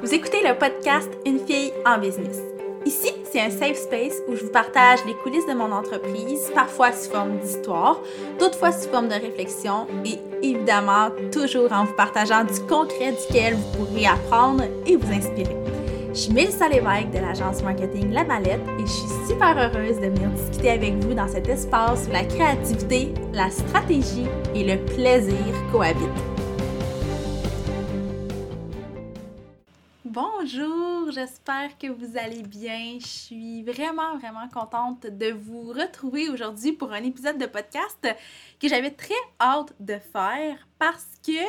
Vous écoutez le podcast Une fille en business. Ici, c'est un safe space où je vous partage les coulisses de mon entreprise, parfois sous forme d'histoire, d'autres fois sous forme de réflexion et évidemment toujours en vous partageant du concret duquel vous pourrez apprendre et vous inspirer. Je suis Mélissa Lévesque de l'agence marketing La Mallette et je suis super heureuse de venir discuter avec vous dans cet espace où la créativité, la stratégie et le plaisir cohabitent. Bonjour, j'espère que vous allez bien. Je suis vraiment, vraiment contente de vous retrouver aujourd'hui pour un épisode de podcast que j'avais très hâte de faire parce que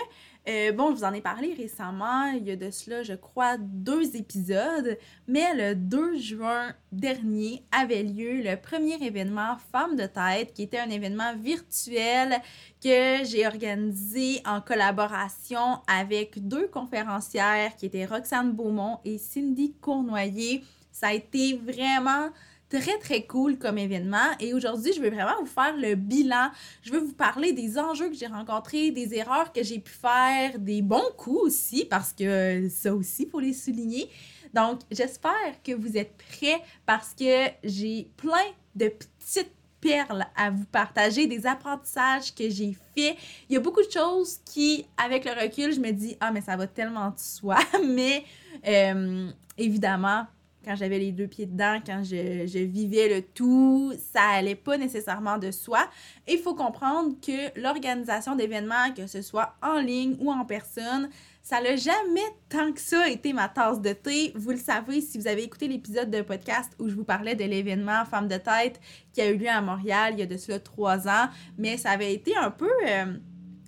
euh, bon, je vous en ai parlé récemment, il y a de cela, je crois, deux épisodes, mais le 2 juin dernier avait lieu le premier événement Femmes de tête, qui était un événement virtuel que j'ai organisé en collaboration avec deux conférencières qui étaient Roxane Beaumont et Cindy Cournoyer. Ça a été vraiment très, très cool comme événement. Et aujourd'hui, je vais vraiment vous faire le bilan. Je veux vous parler des enjeux que j'ai rencontrés, des erreurs que j'ai pu faire, des bons coups aussi, parce que ça aussi, faut les souligner. Donc, j'espère que vous êtes prêts parce que j'ai plein de petites perles à vous partager, des apprentissages que j'ai faits. Il y a beaucoup de choses qui, avec le recul, je me dis, ah, mais ça va tellement de soi. mais euh, évidemment, quand j'avais les deux pieds dedans, quand je, vivais le tout, ça allait pas nécessairement de soi. Il faut comprendre que l'organisation d'événements, que ce soit en ligne ou en personne, ça n'a jamais tant que ça été ma tasse de thé. Vous le savez si vous avez écouté l'épisode de podcast où je vous parlais de l'événement Femme de tête qui a eu lieu à Montréal il y a de cela trois ans, mais ça avait été un peu... Euh,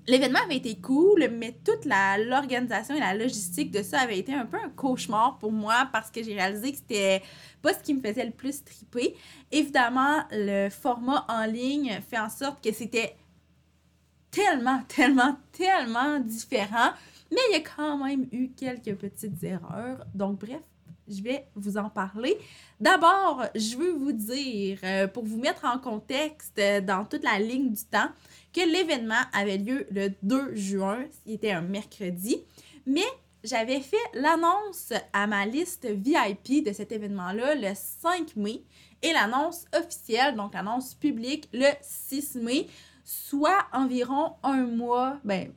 L'événement avait été cool, mais toute l'organisation et la logistique de ça avait été un peu un cauchemar pour moi parce que j'ai réalisé que c'était pas ce qui me faisait le plus triper. Évidemment, le format en ligne fait en sorte que c'était tellement, tellement, tellement différent, mais il y a quand même eu quelques petites erreurs. Donc, bref, je vais vous en parler. D'abord, je veux vous dire, euh, pour vous mettre en contexte euh, dans toute la ligne du temps, que l'événement avait lieu le 2 juin, qui était un mercredi, mais j'avais fait l'annonce à ma liste VIP de cet événement-là le 5 mai et l'annonce officielle, donc l'annonce publique, le 6 mai, soit environ un mois, ben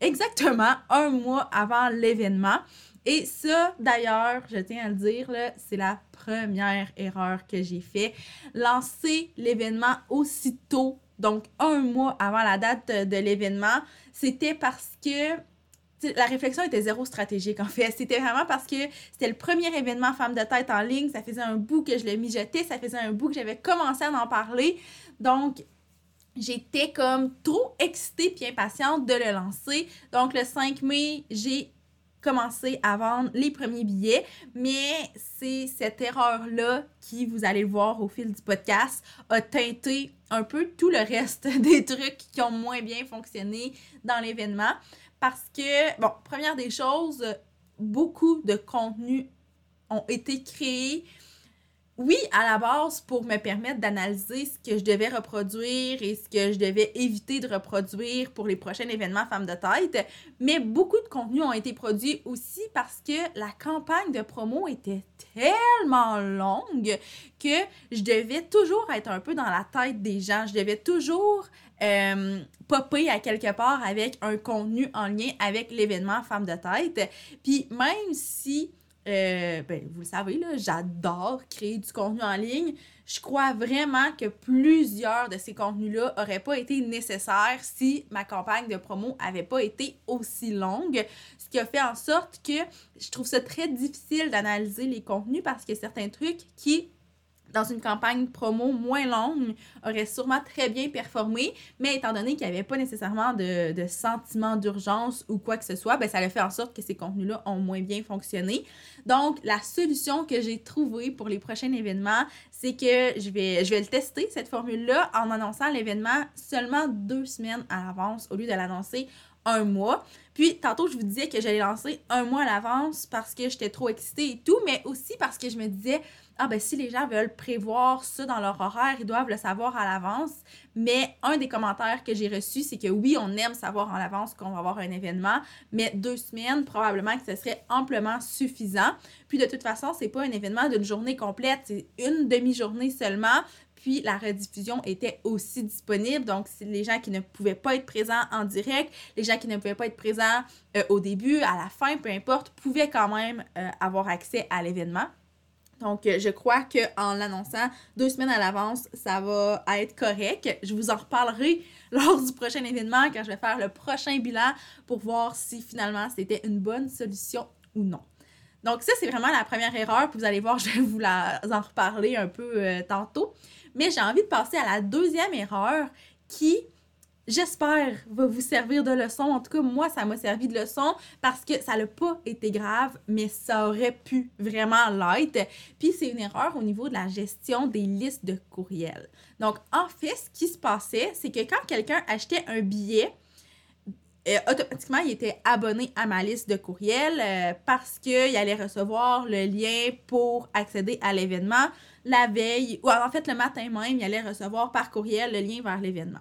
exactement un mois avant l'événement. Et ça, d'ailleurs, je tiens à le dire, c'est la première erreur que j'ai fait. Lancer l'événement aussitôt donc un mois avant la date de, l'événement, c'était parce que la réflexion était zéro stratégique en fait. C'était vraiment parce que c'était le premier événement femme de tête en ligne. Ça faisait un bout que je l'ai mijoté, ça faisait un bout que j'avais commencé à en parler. Donc, j'étais comme trop excitée puis impatiente de le lancer. Donc, le 5 mai, j'ai commencer à vendre les premiers billets, mais c'est cette erreur-là qui, vous allez le voir au fil du podcast, a teinté un peu tout le reste des trucs qui ont moins bien fonctionné dans l'événement. Parce que, bon, première des choses, beaucoup de contenus ont été créés oui, à la base, pour me permettre d'analyser ce que je devais reproduire et ce que je devais éviter de reproduire pour les prochains événements Femmes de tête, mais beaucoup de contenus ont été produits aussi parce que la campagne de promo était tellement longue que je devais toujours être un peu dans la tête des gens. Je devais toujours euh, popper à quelque part avec un contenu en lien avec l'événement Femmes de tête. Puis même si euh, ben, vous le savez, là, j'adore créer du contenu en ligne. Je crois vraiment que plusieurs de ces contenus-là n'auraient pas été nécessaires si ma campagne de promo n'avait pas été aussi longue. Ce qui a fait en sorte que je trouve ça très difficile d'analyser les contenus parce que certains trucs qui dans une campagne promo moins longue, aurait sûrement très bien performé, mais étant donné qu'il n'y avait pas nécessairement de, sentiment d'urgence ou quoi que ce soit, ben, ça a fait en sorte que ces contenus-là ont moins bien fonctionné. Donc, la solution que j'ai trouvée pour les prochains événements, c'est que je vais, je vais le tester, cette formule-là, en annonçant l'événement seulement deux semaines à l'avance au lieu de l'annoncer un mois. Puis tantôt, je vous disais que j'allais lancer un mois à l'avance parce que j'étais trop excitée et tout, mais aussi parce que je me disais, ah ben si les gens veulent prévoir ça dans leur horaire, ils doivent le savoir à l'avance. Mais un des commentaires que j'ai reçus, c'est que oui, on aime savoir en avance qu'on va avoir un événement, mais deux semaines, probablement que ce serait amplement suffisant. Puis de toute façon, c'est pas un événement d'une journée complète, c'est une demi-journée seulement. Puis la rediffusion était aussi disponible. Donc, les gens qui ne pouvaient pas être présents en direct, les gens qui ne pouvaient pas être présents euh, au début, à la fin, peu importe, pouvaient quand même euh, avoir accès à l'événement. Donc, euh, je crois qu'en l'annonçant deux semaines à l'avance, ça va être correct. Je vous en reparlerai lors du prochain événement quand je vais faire le prochain bilan pour voir si finalement c'était une bonne solution ou non. Donc, ça, c'est vraiment la première erreur. Puis vous allez voir, je vais vous en reparler un peu euh, tantôt. Mais j'ai envie de passer à la deuxième erreur qui, j'espère, va vous servir de leçon. En tout cas, moi, ça m'a servi de leçon parce que ça n'a pas été grave, mais ça aurait pu vraiment l'être. Puis c'est une erreur au niveau de la gestion des listes de courriels. Donc, en fait, ce qui se passait, c'est que quand quelqu'un achetait un billet, automatiquement, il était abonné à ma liste de courriels euh, parce qu'il allait recevoir le lien pour accéder à l'événement la veille, ou en fait le matin même, il allait recevoir par courriel le lien vers l'événement.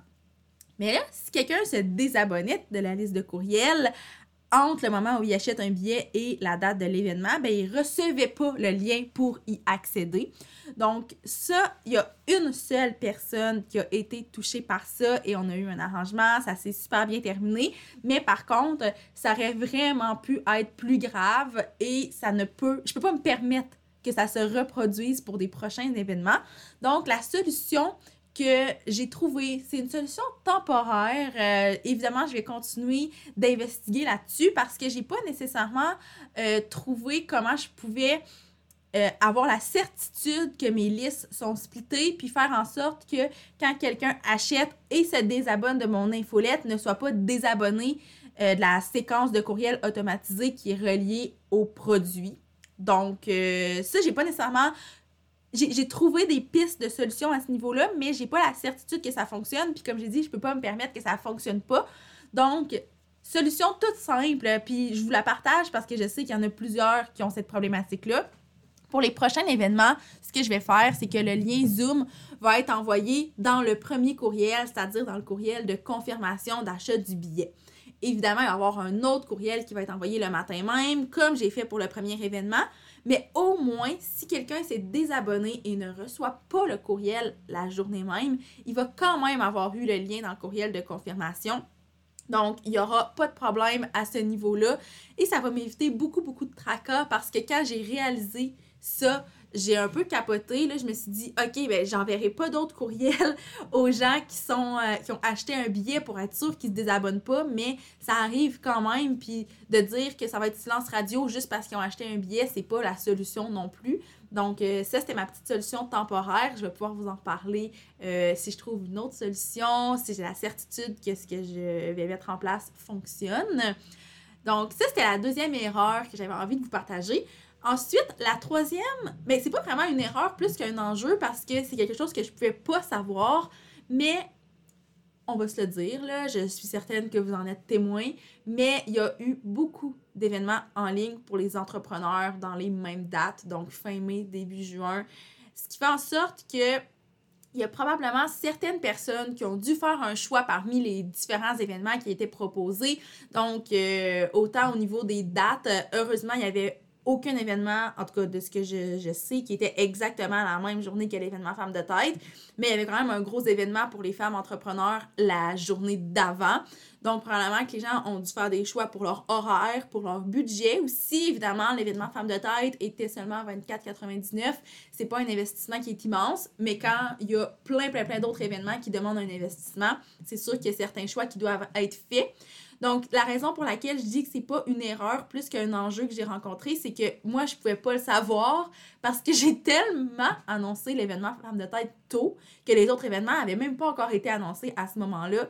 Mais là, si quelqu'un se désabonnait de la liste de courriels entre le moment où il achète un billet et la date de l'événement, ben, il ne recevait pas le lien pour y accéder. Donc, ça, il y a une seule personne qui a été touchée par ça et on a eu un arrangement, ça s'est super bien terminé. Mais par contre, ça aurait vraiment pu être plus grave et ça ne peut, je peux pas me permettre que ça se reproduise pour des prochains événements. Donc, la solution, que j'ai trouvé. C'est une solution temporaire. Euh, évidemment, je vais continuer d'investiguer là-dessus parce que j'ai pas nécessairement euh, trouvé comment je pouvais euh, avoir la certitude que mes listes sont splittées, puis faire en sorte que quand quelqu'un achète et se désabonne de mon infolette, ne soit pas désabonné de la séquence de courriel automatisé qui est reliée au produit. Donc, ça, j'ai pas nécessairement j'ai trouvé des pistes de solutions à ce niveau-là, mais j'ai pas la certitude que ça fonctionne. Puis comme j'ai dit, je peux pas me permettre que ça fonctionne pas. Donc, solution toute simple, puis je vous la partage parce que je sais qu'il y en a plusieurs qui ont cette problématique-là. Pour les prochains événements, ce que je vais faire, c'est que le lien Zoom va être envoyé dans le premier courriel, c'est-à-dire dans le courriel de confirmation d'achat du billet. Évidemment, il va y avoir un autre courriel qui va être envoyé le matin même, comme j'ai fait pour le premier événement. Mais au moins, si quelqu'un s'est désabonné et ne reçoit pas le courriel la journée même, il va quand même avoir eu le lien dans le courriel de confirmation. Donc, il n'y aura pas de problème à ce niveau-là. Et ça va m'éviter beaucoup, beaucoup de tracas parce que quand j'ai réalisé ça, j'ai un peu capoté. Là, je me suis dit, OK, ben, j'enverrai pas d'autres courriels aux gens qui, sont, euh, qui ont acheté un billet pour être sûr qu'ils se désabonnent pas, mais ça arrive quand même. Puis de dire que ça va être silence radio juste parce qu'ils ont acheté un billet, c'est pas la solution non plus. Donc, euh, ça, c'était ma petite solution temporaire. Je vais pouvoir vous en reparler euh, si je trouve une autre solution, si j'ai la certitude que ce que je vais mettre en place fonctionne. Donc, ça, c'était la deuxième erreur que j'avais envie de vous partager. Ensuite, la troisième, mais c'est pas vraiment une erreur plus qu'un enjeu parce que c'est quelque chose que je pouvais pas savoir, mais on va se le dire, là, je suis certaine que vous en êtes témoin, mais il y a eu beaucoup d'événements en ligne pour les entrepreneurs dans les mêmes dates, donc fin mai, début juin, ce qui fait en sorte que il y a probablement certaines personnes qui ont dû faire un choix parmi les différents événements qui étaient proposés. Donc, euh, autant au niveau des dates, heureusement, il y avait aucun événement, en tout cas de ce que je, sais, qui était exactement la même journée que l'événement Femmes de tête. Mais il y avait quand même un gros événement pour les femmes entrepreneurs la journée d'avant. Donc, probablement que les gens ont dû faire des choix pour leur horaire, pour leur budget aussi. Évidemment, l'événement Femmes de tête était seulement 24,99. C'est pas un investissement qui est immense, mais quand il y a plein, plein, plein d'autres événements qui demandent un investissement, c'est sûr qu'il y a certains choix qui doivent être faits. Donc, la raison pour laquelle je dis que c'est pas une erreur plus qu'un enjeu que j'ai rencontré, c'est que moi, je pouvais pas le savoir parce que j'ai tellement annoncé l'événement Femme de tête tôt que les autres événements avaient même pas encore été annoncés à ce moment-là.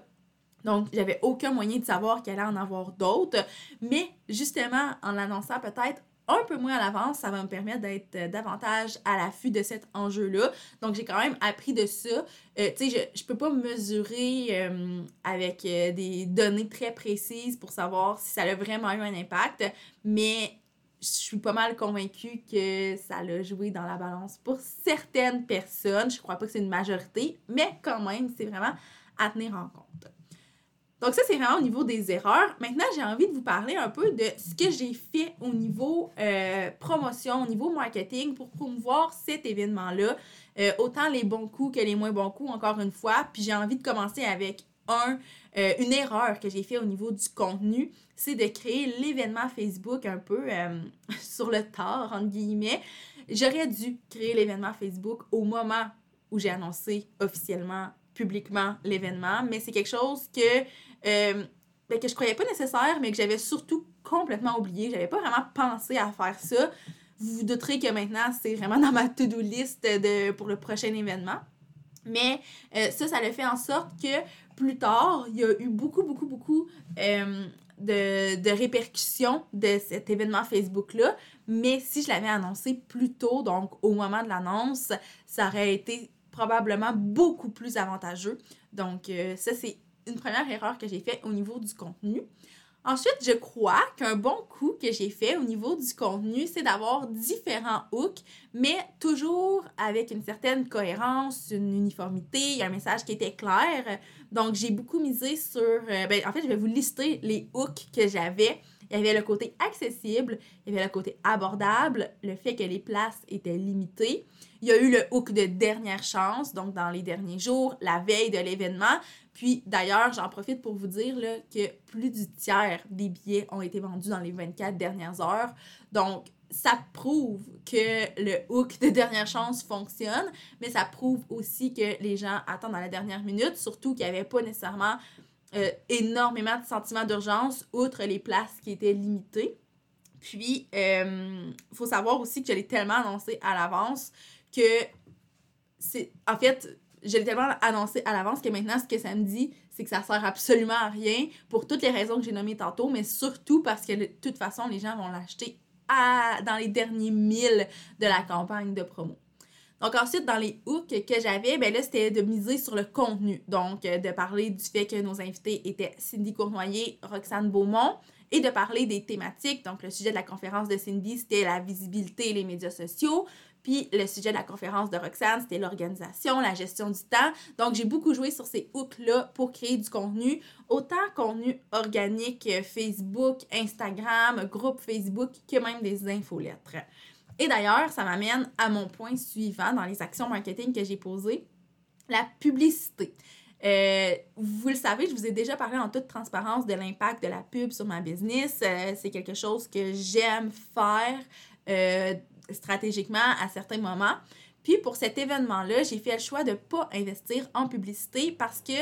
Donc, j'avais aucun moyen de savoir qu'il allait en avoir d'autres. Mais justement, en l'annonçant peut-être un peu moins à l'avance, ça va me permettre d'être euh, davantage à l'affût de cet enjeu-là. Donc, j'ai quand même appris de ça. Euh, tu sais, je, je peux pas mesurer euh, avec des données très précises pour savoir si ça a vraiment eu un impact, mais je suis pas mal convaincue que ça a joué dans la balance pour certaines personnes. Je crois pas que c'est une majorité, mais quand même, c'est vraiment à tenir en compte. Donc ça, c'est vraiment au niveau des erreurs. Maintenant, j'ai envie de vous parler un peu de ce que j'ai fait au niveau euh, promotion, au niveau marketing pour promouvoir cet événement-là. Euh, autant les bons coups que les moins bons coups, encore une fois. Puis j'ai envie de commencer avec un, euh, une erreur que j'ai fait au niveau du contenu, c'est de créer l'événement Facebook un peu sur le tard, entre guillemets. J'aurais dû créer l'événement Facebook au moment où j'ai annoncé officiellement publiquement l'événement, mais c'est quelque chose que euh, ben, que je croyais pas nécessaire, mais que j'avais surtout complètement oublié. J'avais pas vraiment pensé à faire ça. Vous vous douterez que maintenant, c'est vraiment dans ma to-do list de, pour le prochain événement. Mais euh, ça, ça le fait en sorte que plus tard, il y a eu beaucoup, beaucoup, beaucoup euh, de, de, répercussions de cet événement Facebook-là. Mais si je l'avais annoncé plus tôt, donc au moment de l'annonce, ça aurait été probablement beaucoup plus avantageux. Donc, ça, c'est une première erreur que j'ai faite au niveau du contenu. Ensuite, je crois qu'un bon coup que j'ai fait au niveau du contenu, c'est d'avoir différents hooks, mais toujours avec une certaine cohérence, une uniformité, un message qui était clair. Donc, j'ai beaucoup misé sur... Euh, ben, en fait, je vais vous lister les hooks que j'avais. Il y avait le côté accessible, il y avait le côté abordable, le fait que les places étaient limitées. Il y a eu le hook de dernière chance, donc dans les derniers jours, la veille de l'événement. Puis d'ailleurs, j'en profite pour vous dire là, que plus du tiers des billets ont été vendus dans les 24 dernières heures. Donc, ça prouve que le hook de dernière chance fonctionne, mais ça prouve aussi que les gens attendent à la dernière minute, surtout qu'il n'y avait pas nécessairement euh, énormément de sentiments d'urgence, outre les places qui étaient limitées. Puis, il euh, faut savoir aussi que je tellement annoncé à l'avance que c'est. En fait, je l'ai tellement annoncé à l'avance que maintenant, ce que ça me dit, c'est que ça sert absolument à rien pour toutes les raisons que j'ai nommées tantôt, mais surtout parce que de toute façon, les gens vont l'acheter dans les derniers milles de la campagne de promo. Donc ensuite, dans les hooks que j'avais, ben là, c'était de miser sur le contenu. Donc, euh, de parler du fait que nos invités étaient Cindy Cournoyer, Roxane Beaumont, et de parler des thématiques. Donc, le sujet de la conférence de Cindy, c'était la visibilité et les médias sociaux. Puis le sujet de la conférence de Roxane, c'était l'organisation, la gestion du temps. Donc, j'ai beaucoup joué sur ces hooks-là pour créer du contenu, autant contenu organique euh, Facebook, Instagram, groupe Facebook, que même des infolettres. Et d'ailleurs, ça m'amène à mon point suivant dans les actions marketing que j'ai posées, la publicité. Euh, vous le savez, je vous ai déjà parlé en toute transparence de l'impact de la pub sur ma business. Euh, c'est quelque chose que j'aime faire stratégiquement à certains moments. Puis pour cet événement-là, j'ai fait le choix de ne pas investir en publicité parce que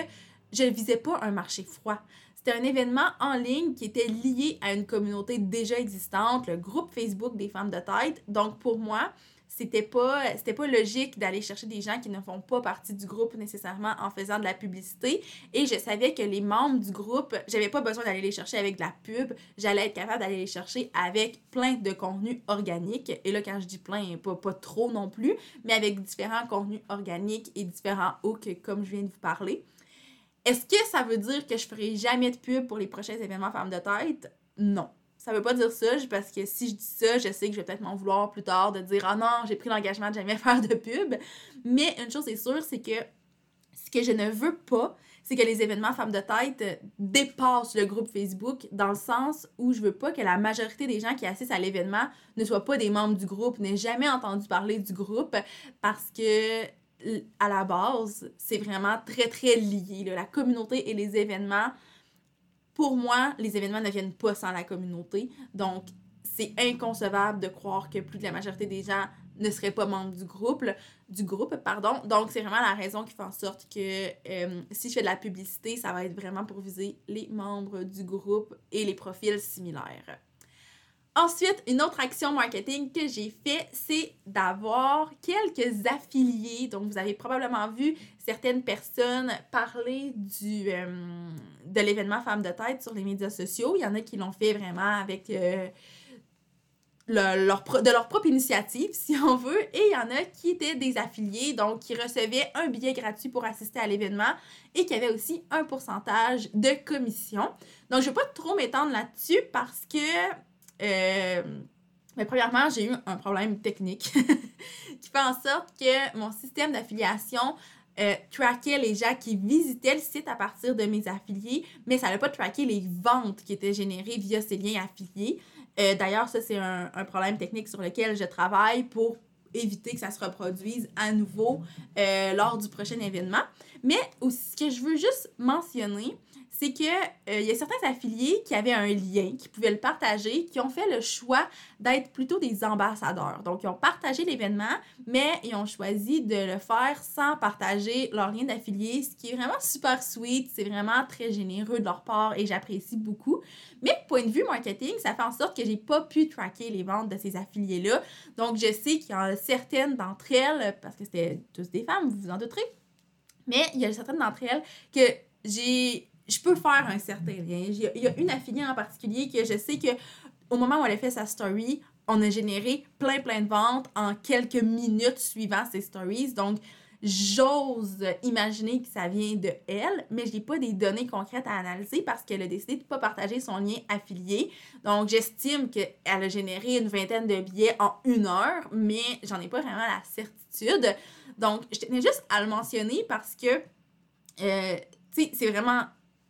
je ne visais pas un marché froid. C'était un événement en ligne qui était lié à une communauté déjà existante, le groupe Facebook des femmes de tête. Donc pour moi, c'était pas c'était pas logique d'aller chercher des gens qui ne font pas partie du groupe nécessairement en faisant de la publicité. Et je savais que les membres du groupe j'avais pas besoin d'aller les chercher avec de la pub. J'allais être capable d'aller les chercher avec plein de contenus organiques. Et là quand je dis plein pas pas trop non plus mais avec différents contenus organiques et différents hooks comme je viens de vous parler. Est-ce que ça veut dire que je ferai jamais de pub pour les prochains événements femmes de tête? Non ça veut pas dire ça, parce que si je dis ça, je sais que je vais peut-être m'en vouloir plus tard de dire Ah non, j'ai pris l'engagement de jamais faire de pub. Mais une chose est sûre, c'est que ce que je ne veux pas, c'est que les événements femmes de tête dépassent le groupe Facebook dans le sens où je veux pas que la majorité des gens qui assistent à l'événement ne soient pas des membres du groupe, n'aient jamais entendu parler du groupe parce que à la base, c'est vraiment très très lié. La communauté et les événements pour moi, les événements ne viennent pas sans la communauté. Donc, c'est inconcevable de croire que plus de la majorité des gens ne seraient pas membres du groupe, du groupe. Donc, c'est vraiment la raison qui fait en sorte que euh, si je fais de la publicité, ça va être vraiment pour viser les membres du groupe et les profils similaires. Ensuite, une autre action marketing que j'ai fait, c'est d'avoir quelques affiliés. Donc, vous avez probablement vu certaines personnes parler du, euh, de l'événement Femmes de tête sur les médias sociaux. Il y en a qui l'ont fait vraiment avec... Euh, leur, de leur propre initiative, si on veut, et il y en a qui étaient des affiliés, donc qui recevaient un billet gratuit pour assister à l'événement et qui avaient aussi un pourcentage de commission. Donc, je ne vais pas trop m'étendre là-dessus parce que, euh, mais premièrement, j'ai eu un problème technique qui fait en sorte que mon système d'affiliation euh, traquait les gens qui visitaient le site à partir de mes affiliés, mais ça n'a pas traqué les ventes qui étaient générées via ces liens affiliés. Euh, d'ailleurs, ça, c'est un, problème technique sur lequel je travaille pour éviter que ça se reproduise à nouveau lors du prochain événement. Mais aussi, ce que je veux juste mentionner, c'est que euh, il y a certains affiliés qui avaient un lien, qui pouvaient le partager, qui ont fait le choix d'être plutôt des ambassadeurs. Donc, ils ont partagé l'événement, mais ils ont choisi de le faire sans partager leur lien d'affilié, ce qui est vraiment super sweet. C'est vraiment très généreux de leur part et j'apprécie beaucoup. Mais point de vue marketing, ça fait en sorte que j'ai pas pu tracker les ventes de ces affiliés-là. Donc, je sais qu'il y en a certaines d'entre elles, parce que c'était tous des femmes, vous vous en douterez, mais il y a certaines d'entre elles que j'ai je peux faire un certain lien. Il y, a une affiliée en particulier que je sais que au moment où elle a fait sa story, on a généré plein plein de ventes en quelques minutes suivant ses stories. Donc j'ose imaginer que ça vient de elle, mais je n'ai pas des données concrètes à analyser parce qu'elle a décidé de ne pas partager son lien affilié. Donc, j'estime qu'elle a généré une vingtaine de billets en une heure, mais j'en ai pas vraiment la certitude. Donc, je tenais juste à le mentionner parce que, euh, tu sais, c'est vraiment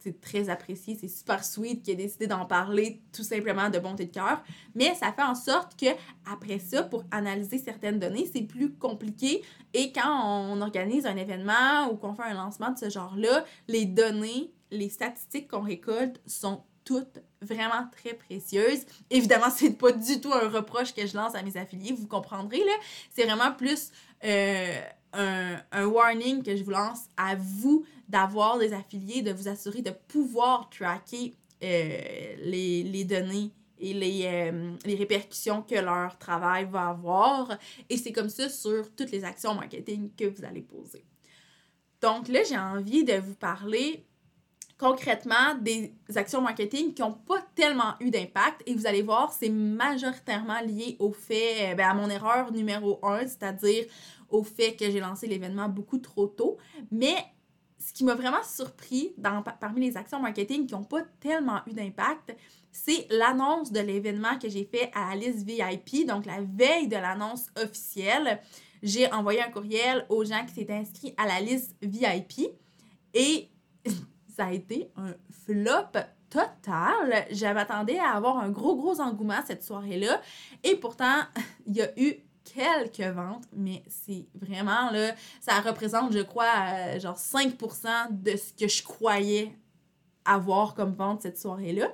c'est très apprécié, c'est super sweet qui a décidé d'en parler tout simplement de bonté de cœur, mais ça fait en sorte que après ça pour analyser certaines données, c'est plus compliqué. Et quand on organise un événement ou qu'on fait un lancement de ce genre-là, les données, les statistiques qu'on récolte sont toutes vraiment très précieuses. Évidemment, c'est pas du tout un reproche que je lance à mes affiliés, vous comprendrez là, c'est vraiment plus euh, un, warning que je vous lance à vous d'avoir des affiliés, de vous assurer de pouvoir tracker euh, les, les, données et les, euh, les, répercussions que leur travail va avoir. Et c'est comme ça sur toutes les actions marketing que vous allez poser. Donc là, j'ai envie de vous parler concrètement des actions marketing qui n'ont pas tellement eu d'impact. Et vous allez voir, c'est majoritairement lié au fait, ben, à mon erreur numéro un, c'est-à-dire au fait que j'ai lancé l'événement beaucoup trop tôt. Mais ce qui m'a vraiment surpris parmi les actions marketing qui n'ont pas tellement eu d'impact, c'est l'annonce de l'événement que j'ai fait à la liste VIP, donc la veille de l'annonce officielle. J'ai envoyé un courriel aux gens qui s'étaient inscrits à la liste VIP et ça a été un flop total. Je m'attendais à avoir un gros, gros engouement cette soirée-là. Et pourtant, il y a eu quelques ventes, mais c'est vraiment là, ça représente, je crois, euh, genre 5% de ce que je croyais avoir comme vente cette soirée-là.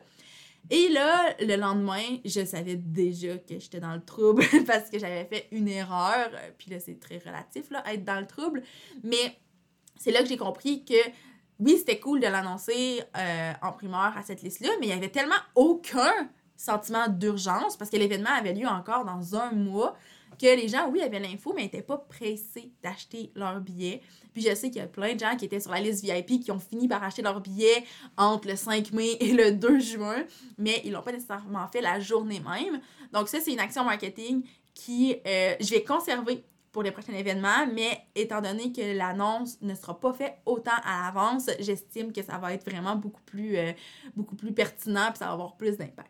Et là, le lendemain, je savais déjà que j'étais dans le trouble parce que j'avais fait une erreur. Puis là, c'est très relatif, là, être dans le trouble. Mais c'est là que j'ai compris que oui, c'était cool de l'annoncer euh, en primeur à cette liste-là, mais il n'y avait tellement aucun sentiment d'urgence parce que l'événement avait lieu encore dans un mois que les gens, oui, avaient l'info, mais n'étaient pas pressés d'acheter leur billet. Puis je sais qu'il y a plein de gens qui étaient sur la liste VIP qui ont fini par acheter leur billet entre le 5 mai et le 2 juin, mais ils l'ont pas nécessairement fait la journée même. Donc ça, c'est une action marketing qui, euh, je vais conserver pour les prochains événements, mais étant donné que l'annonce ne sera pas faite autant à l'avance, j'estime que ça va être vraiment beaucoup plus, euh, beaucoup plus pertinent et ça va avoir plus d'impact.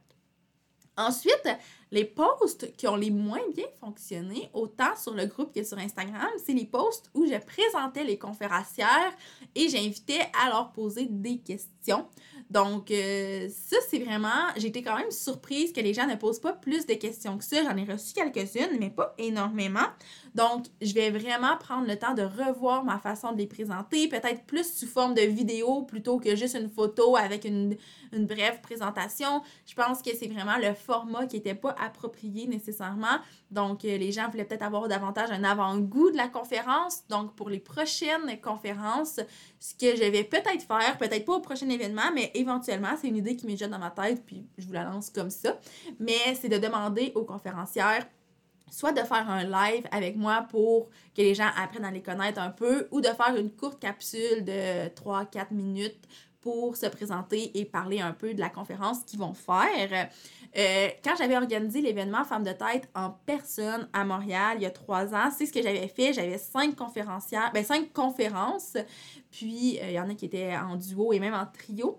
Ensuite, les posts qui ont les moins bien fonctionné, autant sur le groupe que sur Instagram, c'est les posts où je présentais les conférencières et j'invitais à leur poser des questions. Donc, euh, ça, c'est vraiment. Été quand même surprise que les gens ne posent pas plus de questions que ça. J'en ai reçu quelques-unes, mais pas énormément. Donc, je vais vraiment prendre le temps de revoir ma façon de les présenter, peut-être plus sous forme de vidéo plutôt que juste une photo avec une, une brève présentation. Je pense que c'est vraiment le format qui n'était pas approprié nécessairement. Donc, euh, les gens voulaient peut-être avoir davantage un avant-goût de la conférence. Donc, pour les prochaines conférences, ce que je vais peut-être faire, peut-être pas au prochain événement, mais éventuellement, c'est une idée qui m'est déjà dans ma tête, puis je vous la lance comme ça. Mais c'est de demander aux conférencières soit de faire un live avec moi pour que les gens apprennent à les connaître un peu, ou de faire une courte capsule de 3-4 minutes pour se présenter et parler un peu de la conférence qu'ils vont faire. Euh, quand j'avais organisé l'événement Femmes de tête en personne à Montréal il y a trois ans, c'est ce que j'avais fait. J'avais cinq ben cinq conférences, puis euh, il y en a qui étaient en duo et même en trio.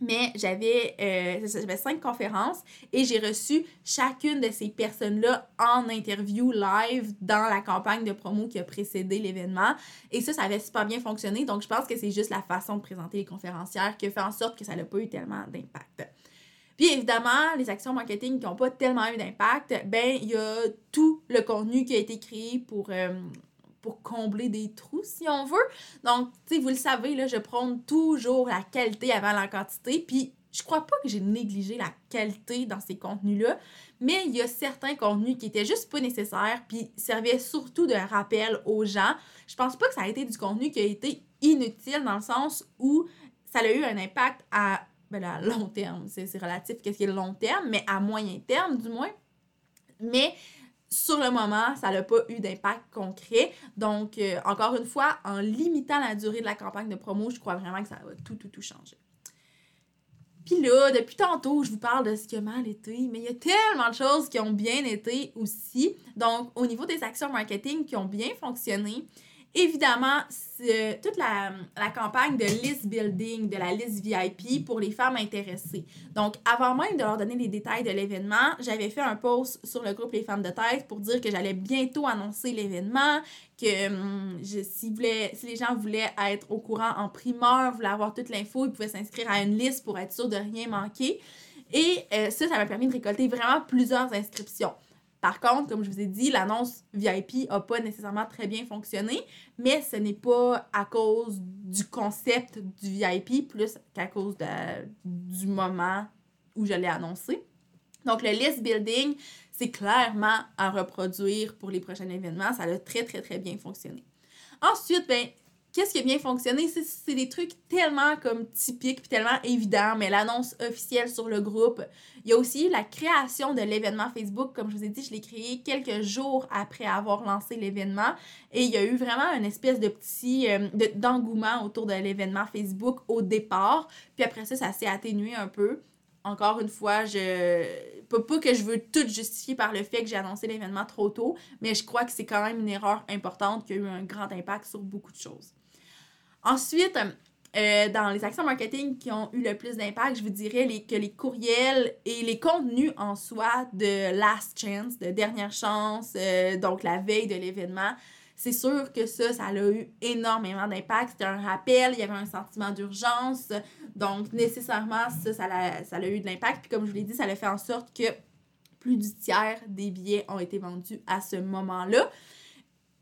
Mais j'avais euh, j'avais cinq conférences et j'ai reçu chacune de ces personnes-là en interview live dans la campagne de promo qui a précédé l'événement. Et ça, ça avait super bien fonctionné. Donc, je pense que c'est juste la façon de présenter les conférencières qui a fait en sorte que ça n'a pas eu tellement d'impact. Puis évidemment, les actions marketing qui n'ont pas tellement eu d'impact, ben il y a tout le contenu qui a été créé pour, euh, combler des trous, si on veut. Donc, tu sais, vous le savez, là, je prône toujours la qualité avant la quantité. Puis je crois pas que j'ai négligé la qualité dans ces contenus-là, mais il y a certains contenus qui étaient juste pas nécessaires, puis servaient surtout de rappel aux gens. Je pense pas que ça a été du contenu qui a été inutile dans le sens où ça a eu un impact à ben à long terme, c'est relatif, qu'est-ce qui est long terme, mais à moyen terme du moins. Mais sur le moment, ça n'a pas eu d'impact concret. Donc, euh, encore une fois, en limitant la durée de la campagne de promo, je crois vraiment que ça va tout, tout, tout changer. Puis là, depuis tantôt, je vous parle de ce qui a mal été, mais il y a tellement de choses qui ont bien été aussi. Donc, au niveau des actions marketing qui ont bien fonctionné, Évidemment, toute la, campagne de list building, de la liste VIP pour les femmes intéressées. Donc, avant même de leur donner les détails de l'événement, j'avais fait un post sur le groupe Les Femmes de Tête pour dire que j'allais bientôt annoncer l'événement, que hum, si les gens voulaient être au courant en primeur, voulaient avoir toute l'info, ils pouvaient s'inscrire à une liste pour être sûr de rien manquer. Et euh, ça, ça m'a permis de récolter vraiment plusieurs inscriptions. Par contre, comme je vous ai dit, l'annonce VIP n'a pas nécessairement très bien fonctionné, mais ce n'est pas à cause du concept du VIP plus qu'à cause du moment où je l'ai annoncé. Donc, le list building, c'est clairement à reproduire pour les prochains événements. Ça a très, très, très bien fonctionné. Ensuite, ben, qu'est-ce qui a bien fonctionné? C'est des trucs tellement comme typiques puis tellement évidents, mais l'annonce officielle sur le groupe. Il y a aussi la création de l'événement Facebook. Comme je vous ai dit, je l'ai créé quelques jours après avoir lancé l'événement. Et il y a eu vraiment une espèce de petit euh, d'engouement autour de l'événement Facebook au départ. Puis après ça, ça s'est atténué un peu. Encore une fois, je pas, pas que je veux tout justifier par le fait que j'ai annoncé l'événement trop tôt, mais je crois que c'est quand même une erreur importante qui a eu un grand impact sur beaucoup de choses. Ensuite, euh, dans les actions marketing qui ont eu le plus d'impact, je vous dirais les, que les courriels et les contenus en soi de last chance, de dernière chance, euh, donc la veille de l'événement, c'est sûr que ça, ça a eu énormément d'impact. C'était un rappel, il y avait un sentiment d'urgence. Donc, nécessairement, ça, ça a, ça a eu de l'impact. Puis, comme je vous l'ai dit, ça a fait en sorte que plus du tiers des billets ont été vendus à ce moment-là.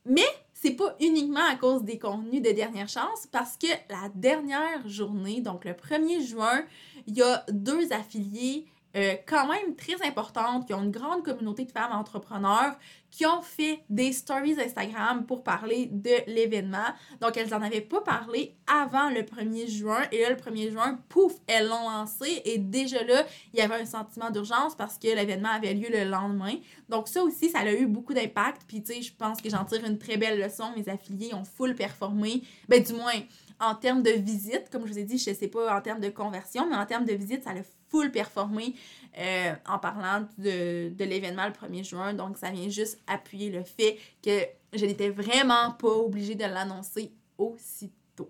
Mais c'est pas uniquement à cause des contenus de dernière chance, parce que la dernière journée, donc le 1er juin, il y a deux affiliés euh, quand même très importantes, qui ont une grande communauté de femmes entrepreneurs, qui ont fait des stories Instagram pour parler de l'événement. Donc, elles n'en avaient pas parlé avant le 1er juin. Et là, le 1er juin, pouf, elles l'ont lancé. Et déjà là, il y avait un sentiment d'urgence parce que l'événement avait lieu le lendemain. Donc, ça aussi, ça a eu beaucoup d'impact. Puis, tu sais, je pense que j'en tire une très belle leçon. Mes affiliés ont full performé. Ben, du moins, en termes de visite, comme je vous ai dit, je ne sais pas en termes de conversion, mais en termes de visite, ça a full performé euh, en parlant de, de l'événement le 1er juin. Donc, ça vient juste appuyer le fait que je n'étais vraiment pas obligée de l'annoncer aussitôt.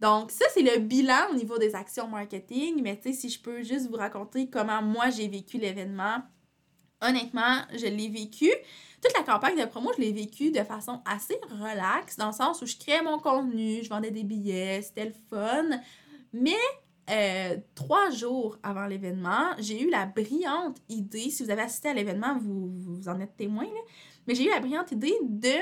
Donc, ça, c'est le bilan au niveau des actions marketing. Mais tu sais, si je peux juste vous raconter comment moi j'ai vécu l'événement, honnêtement, je l'ai vécu. Toute la campagne de promo, je l'ai vécu de façon assez relaxe, dans le sens où je créais mon contenu, je vendais des billets, c'était le fun. Mais euh, trois jours avant l'événement, j'ai eu la brillante idée, si vous avez assisté à l'événement, vous, en êtes témoin, mais j'ai eu la brillante idée de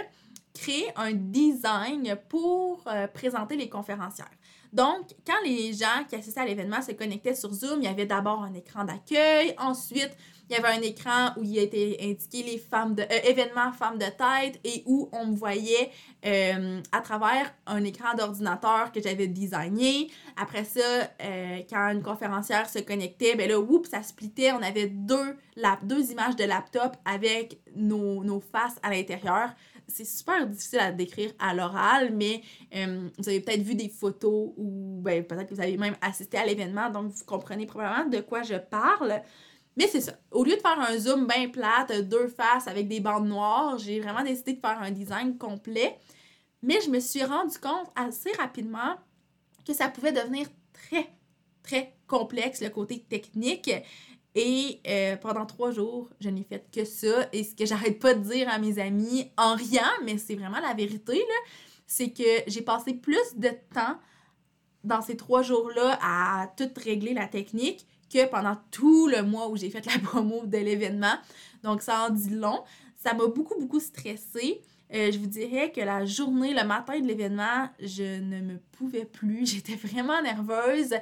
créer un design pour euh, présenter les conférencières. Donc, quand les gens qui assistaient à l'événement se connectaient sur Zoom, il y avait d'abord un écran d'accueil, ensuite il y avait un écran où il était indiqué les femmes de, euh, événements femmes de tête et où on me voyait euh, à travers un écran d'ordinateur que j'avais designé. Après ça, euh, quand une conférencière se connectait, ben là, oups, ça splittait. On avait deux, deux images de laptop avec nos, nos faces à l'intérieur c'est super difficile à décrire à l'oral, mais vous avez peut-être vu des photos ou ben, peut-être que vous avez même assisté à l'événement, donc vous comprenez probablement de quoi je parle. Mais c'est ça. Au lieu de faire un zoom bien plate, deux faces avec des bandes noires, j'ai vraiment décidé de faire un design complet. Mais je me suis rendu compte assez rapidement que ça pouvait devenir très, très complexe, le côté technique. Et euh, pendant trois jours, je n'ai fait que ça. Et ce que j'arrête pas de dire à mes amis en riant, mais c'est vraiment la vérité, c'est que j'ai passé plus de temps dans ces trois jours-là à tout régler la technique que pendant tout le mois où j'ai fait la promo de l'événement. Donc, ça en dit long. Ça m'a beaucoup, beaucoup stressée. Euh, je vous dirais que la journée, le matin de l'événement, je ne me pouvais plus. J'étais vraiment nerveuse.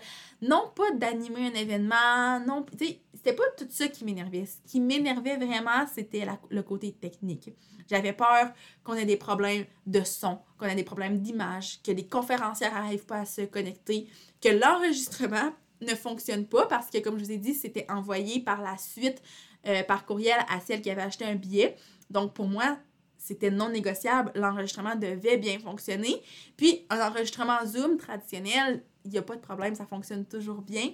Non pas d'animer un événement, non, tu sais, c'était pas tout ça qui m'énervait. Ce qui m'énervait vraiment, c'était le côté technique. J'avais peur qu'on ait des problèmes de son, qu'on ait des problèmes d'image, que les conférencières n'arrivent pas à se connecter, que l'enregistrement ne fonctionne pas parce que, comme je vous ai dit, c'était envoyé par la suite euh, par courriel à celle qui avait acheté un billet. Donc, pour moi, c'était non négociable, l'enregistrement devait bien fonctionner. Puis un enregistrement Zoom traditionnel, il n'y a pas de problème, ça fonctionne toujours bien.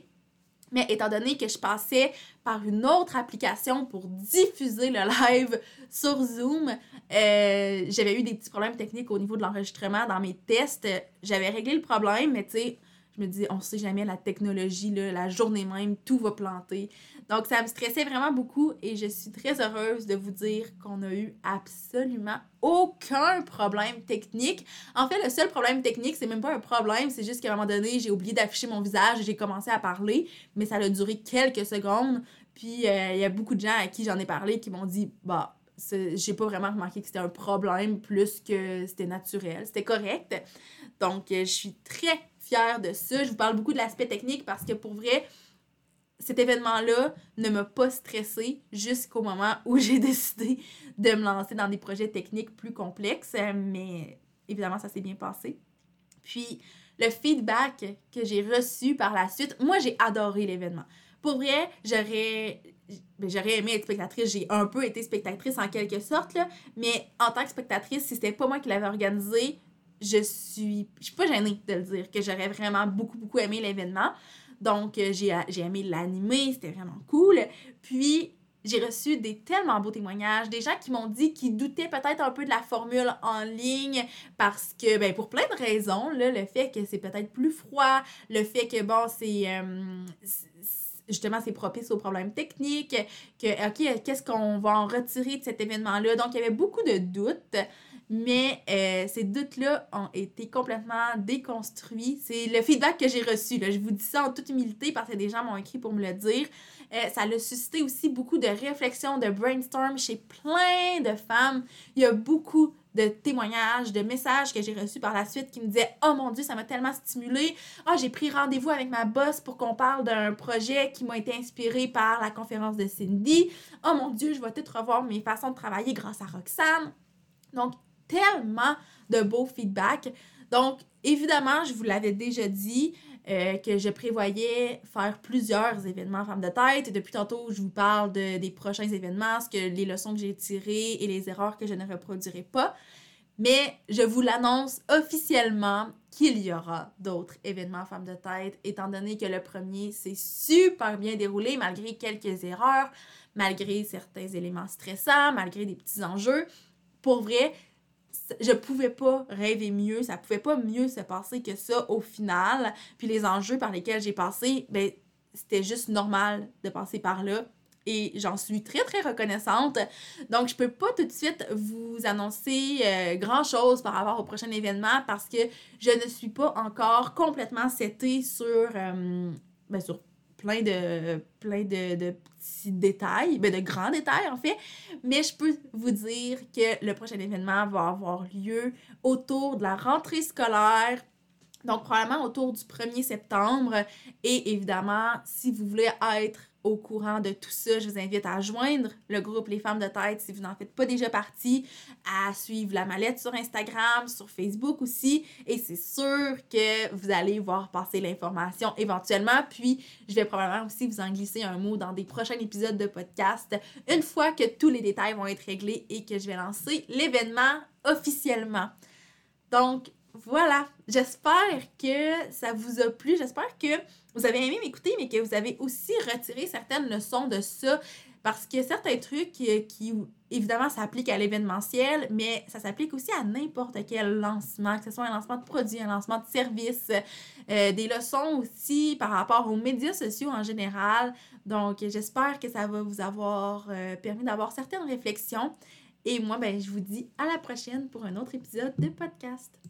Mais étant donné que je passais par une autre application pour diffuser le live sur Zoom, euh, j'avais eu des petits problèmes techniques au niveau de l'enregistrement dans mes tests. J'avais réglé le problème, mais tu sais, je me dis, on sait jamais la technologie, là, la journée même, tout va planter. Donc, ça me stressait vraiment beaucoup et je suis très heureuse de vous dire qu'on a eu absolument aucun problème technique. En fait, le seul problème technique, c'est même pas un problème, c'est juste qu'à un moment donné, j'ai oublié d'afficher mon visage et j'ai commencé à parler, mais ça a duré quelques secondes. Puis, euh, il y a beaucoup de gens à qui j'en ai parlé qui m'ont dit, bah, j'ai pas vraiment remarqué que c'était un problème plus que c'était naturel, c'était correct. Donc, euh, je suis très de ça. Je vous parle beaucoup de l'aspect technique parce que pour vrai, cet événement-là ne m'a pas stressée jusqu'au moment où j'ai décidé de me lancer dans des projets techniques plus complexes. Mais évidemment, ça s'est bien passé. Puis, le feedback que j'ai reçu par la suite, moi, j'ai adoré l'événement. Pour vrai, j'aurais ben, aimé être spectatrice. J'ai un peu été spectatrice en quelque sorte, mais en tant que spectatrice, si c'était pas moi qui l'avais organisé, je suis, je suis pas gênée de le dire, que j'aurais vraiment beaucoup, beaucoup aimé l'événement. Donc, euh, j'ai, aimé l'animer, c'était vraiment cool. Puis, j'ai reçu des tellement beaux témoignages, des gens qui m'ont dit qu'ils doutaient peut-être un peu de la formule en ligne parce que, ben, pour plein de raisons, le fait que c'est peut-être plus froid, le fait que, bon, c'est, euh, justement, c'est propice aux problèmes techniques, que, OK, qu'est-ce qu'on va en retirer de cet événement-là? Donc, il y avait beaucoup de doutes. Mais euh, ces doutes-là ont été complètement déconstruits. C'est le feedback que j'ai reçu. Je vous dis ça en toute humilité parce que des gens m'ont écrit pour me le dire. Euh, ça a suscité aussi beaucoup de réflexions, de brainstorm chez plein de femmes. Il y a beaucoup de témoignages, de messages que j'ai reçus par la suite qui me disaient Oh mon Dieu, ça m'a tellement stimulé. Ah, j'ai pris rendez-vous avec ma boss pour qu'on parle d'un projet qui m'a été inspiré par la conférence de Cindy. Oh mon Dieu, je vais tout revoir mes façons de travailler grâce à Roxane. Donc, tellement de beaux feedbacks. Donc, évidemment, je vous l'avais déjà dit euh, que je prévoyais faire plusieurs événements femmes de tête. Et depuis tantôt, je vous parle de, des prochains événements, ce que, les leçons que j'ai tirées et les erreurs que je ne reproduirai pas. Mais je vous l'annonce officiellement qu'il y aura d'autres événements femmes de tête, étant donné que le premier s'est super bien déroulé malgré quelques erreurs, malgré certains éléments stressants, malgré des petits enjeux. Pour vrai, je pouvais pas rêver mieux, ça pouvait pas mieux se passer que ça au final. Puis les enjeux par lesquels j'ai passé, ben c'était juste normal de passer par là et j'en suis très très reconnaissante. Donc je peux pas tout de suite vous annoncer euh, grand chose par rapport au prochain événement parce que je ne suis pas encore complètement setée sur euh, ben, sur plein de, plein de, de, petits détails, ben de grands détails en fait, mais je peux vous dire que le prochain événement va avoir lieu autour de la rentrée scolaire. Donc, probablement autour du 1er septembre. Et évidemment, si vous voulez être au courant de tout ça. Je vous invite à joindre le groupe Les Femmes de Tête si vous n'en faites pas déjà partie, à suivre la mallette sur Instagram, sur Facebook aussi. Et c'est sûr que vous allez voir passer l'information éventuellement. Puis, je vais probablement aussi vous en glisser un mot dans des prochains épisodes de podcast une fois que tous les détails vont être réglés et que je vais lancer l'événement officiellement. Donc, voilà, j'espère que ça vous a plu. J'espère que vous avez aimé m'écouter, mais que vous avez aussi retiré certaines leçons de ça. Parce que certains trucs qui, qui évidemment, s'appliquent à l'événementiel, mais ça s'applique aussi à n'importe quel lancement, que ce soit un lancement de produit, un lancement de service, euh, des leçons aussi par rapport aux médias sociaux en général. Donc, j'espère que ça va vous avoir euh, permis d'avoir certaines réflexions. Et moi, ben, je vous dis à la prochaine pour un autre épisode de podcast.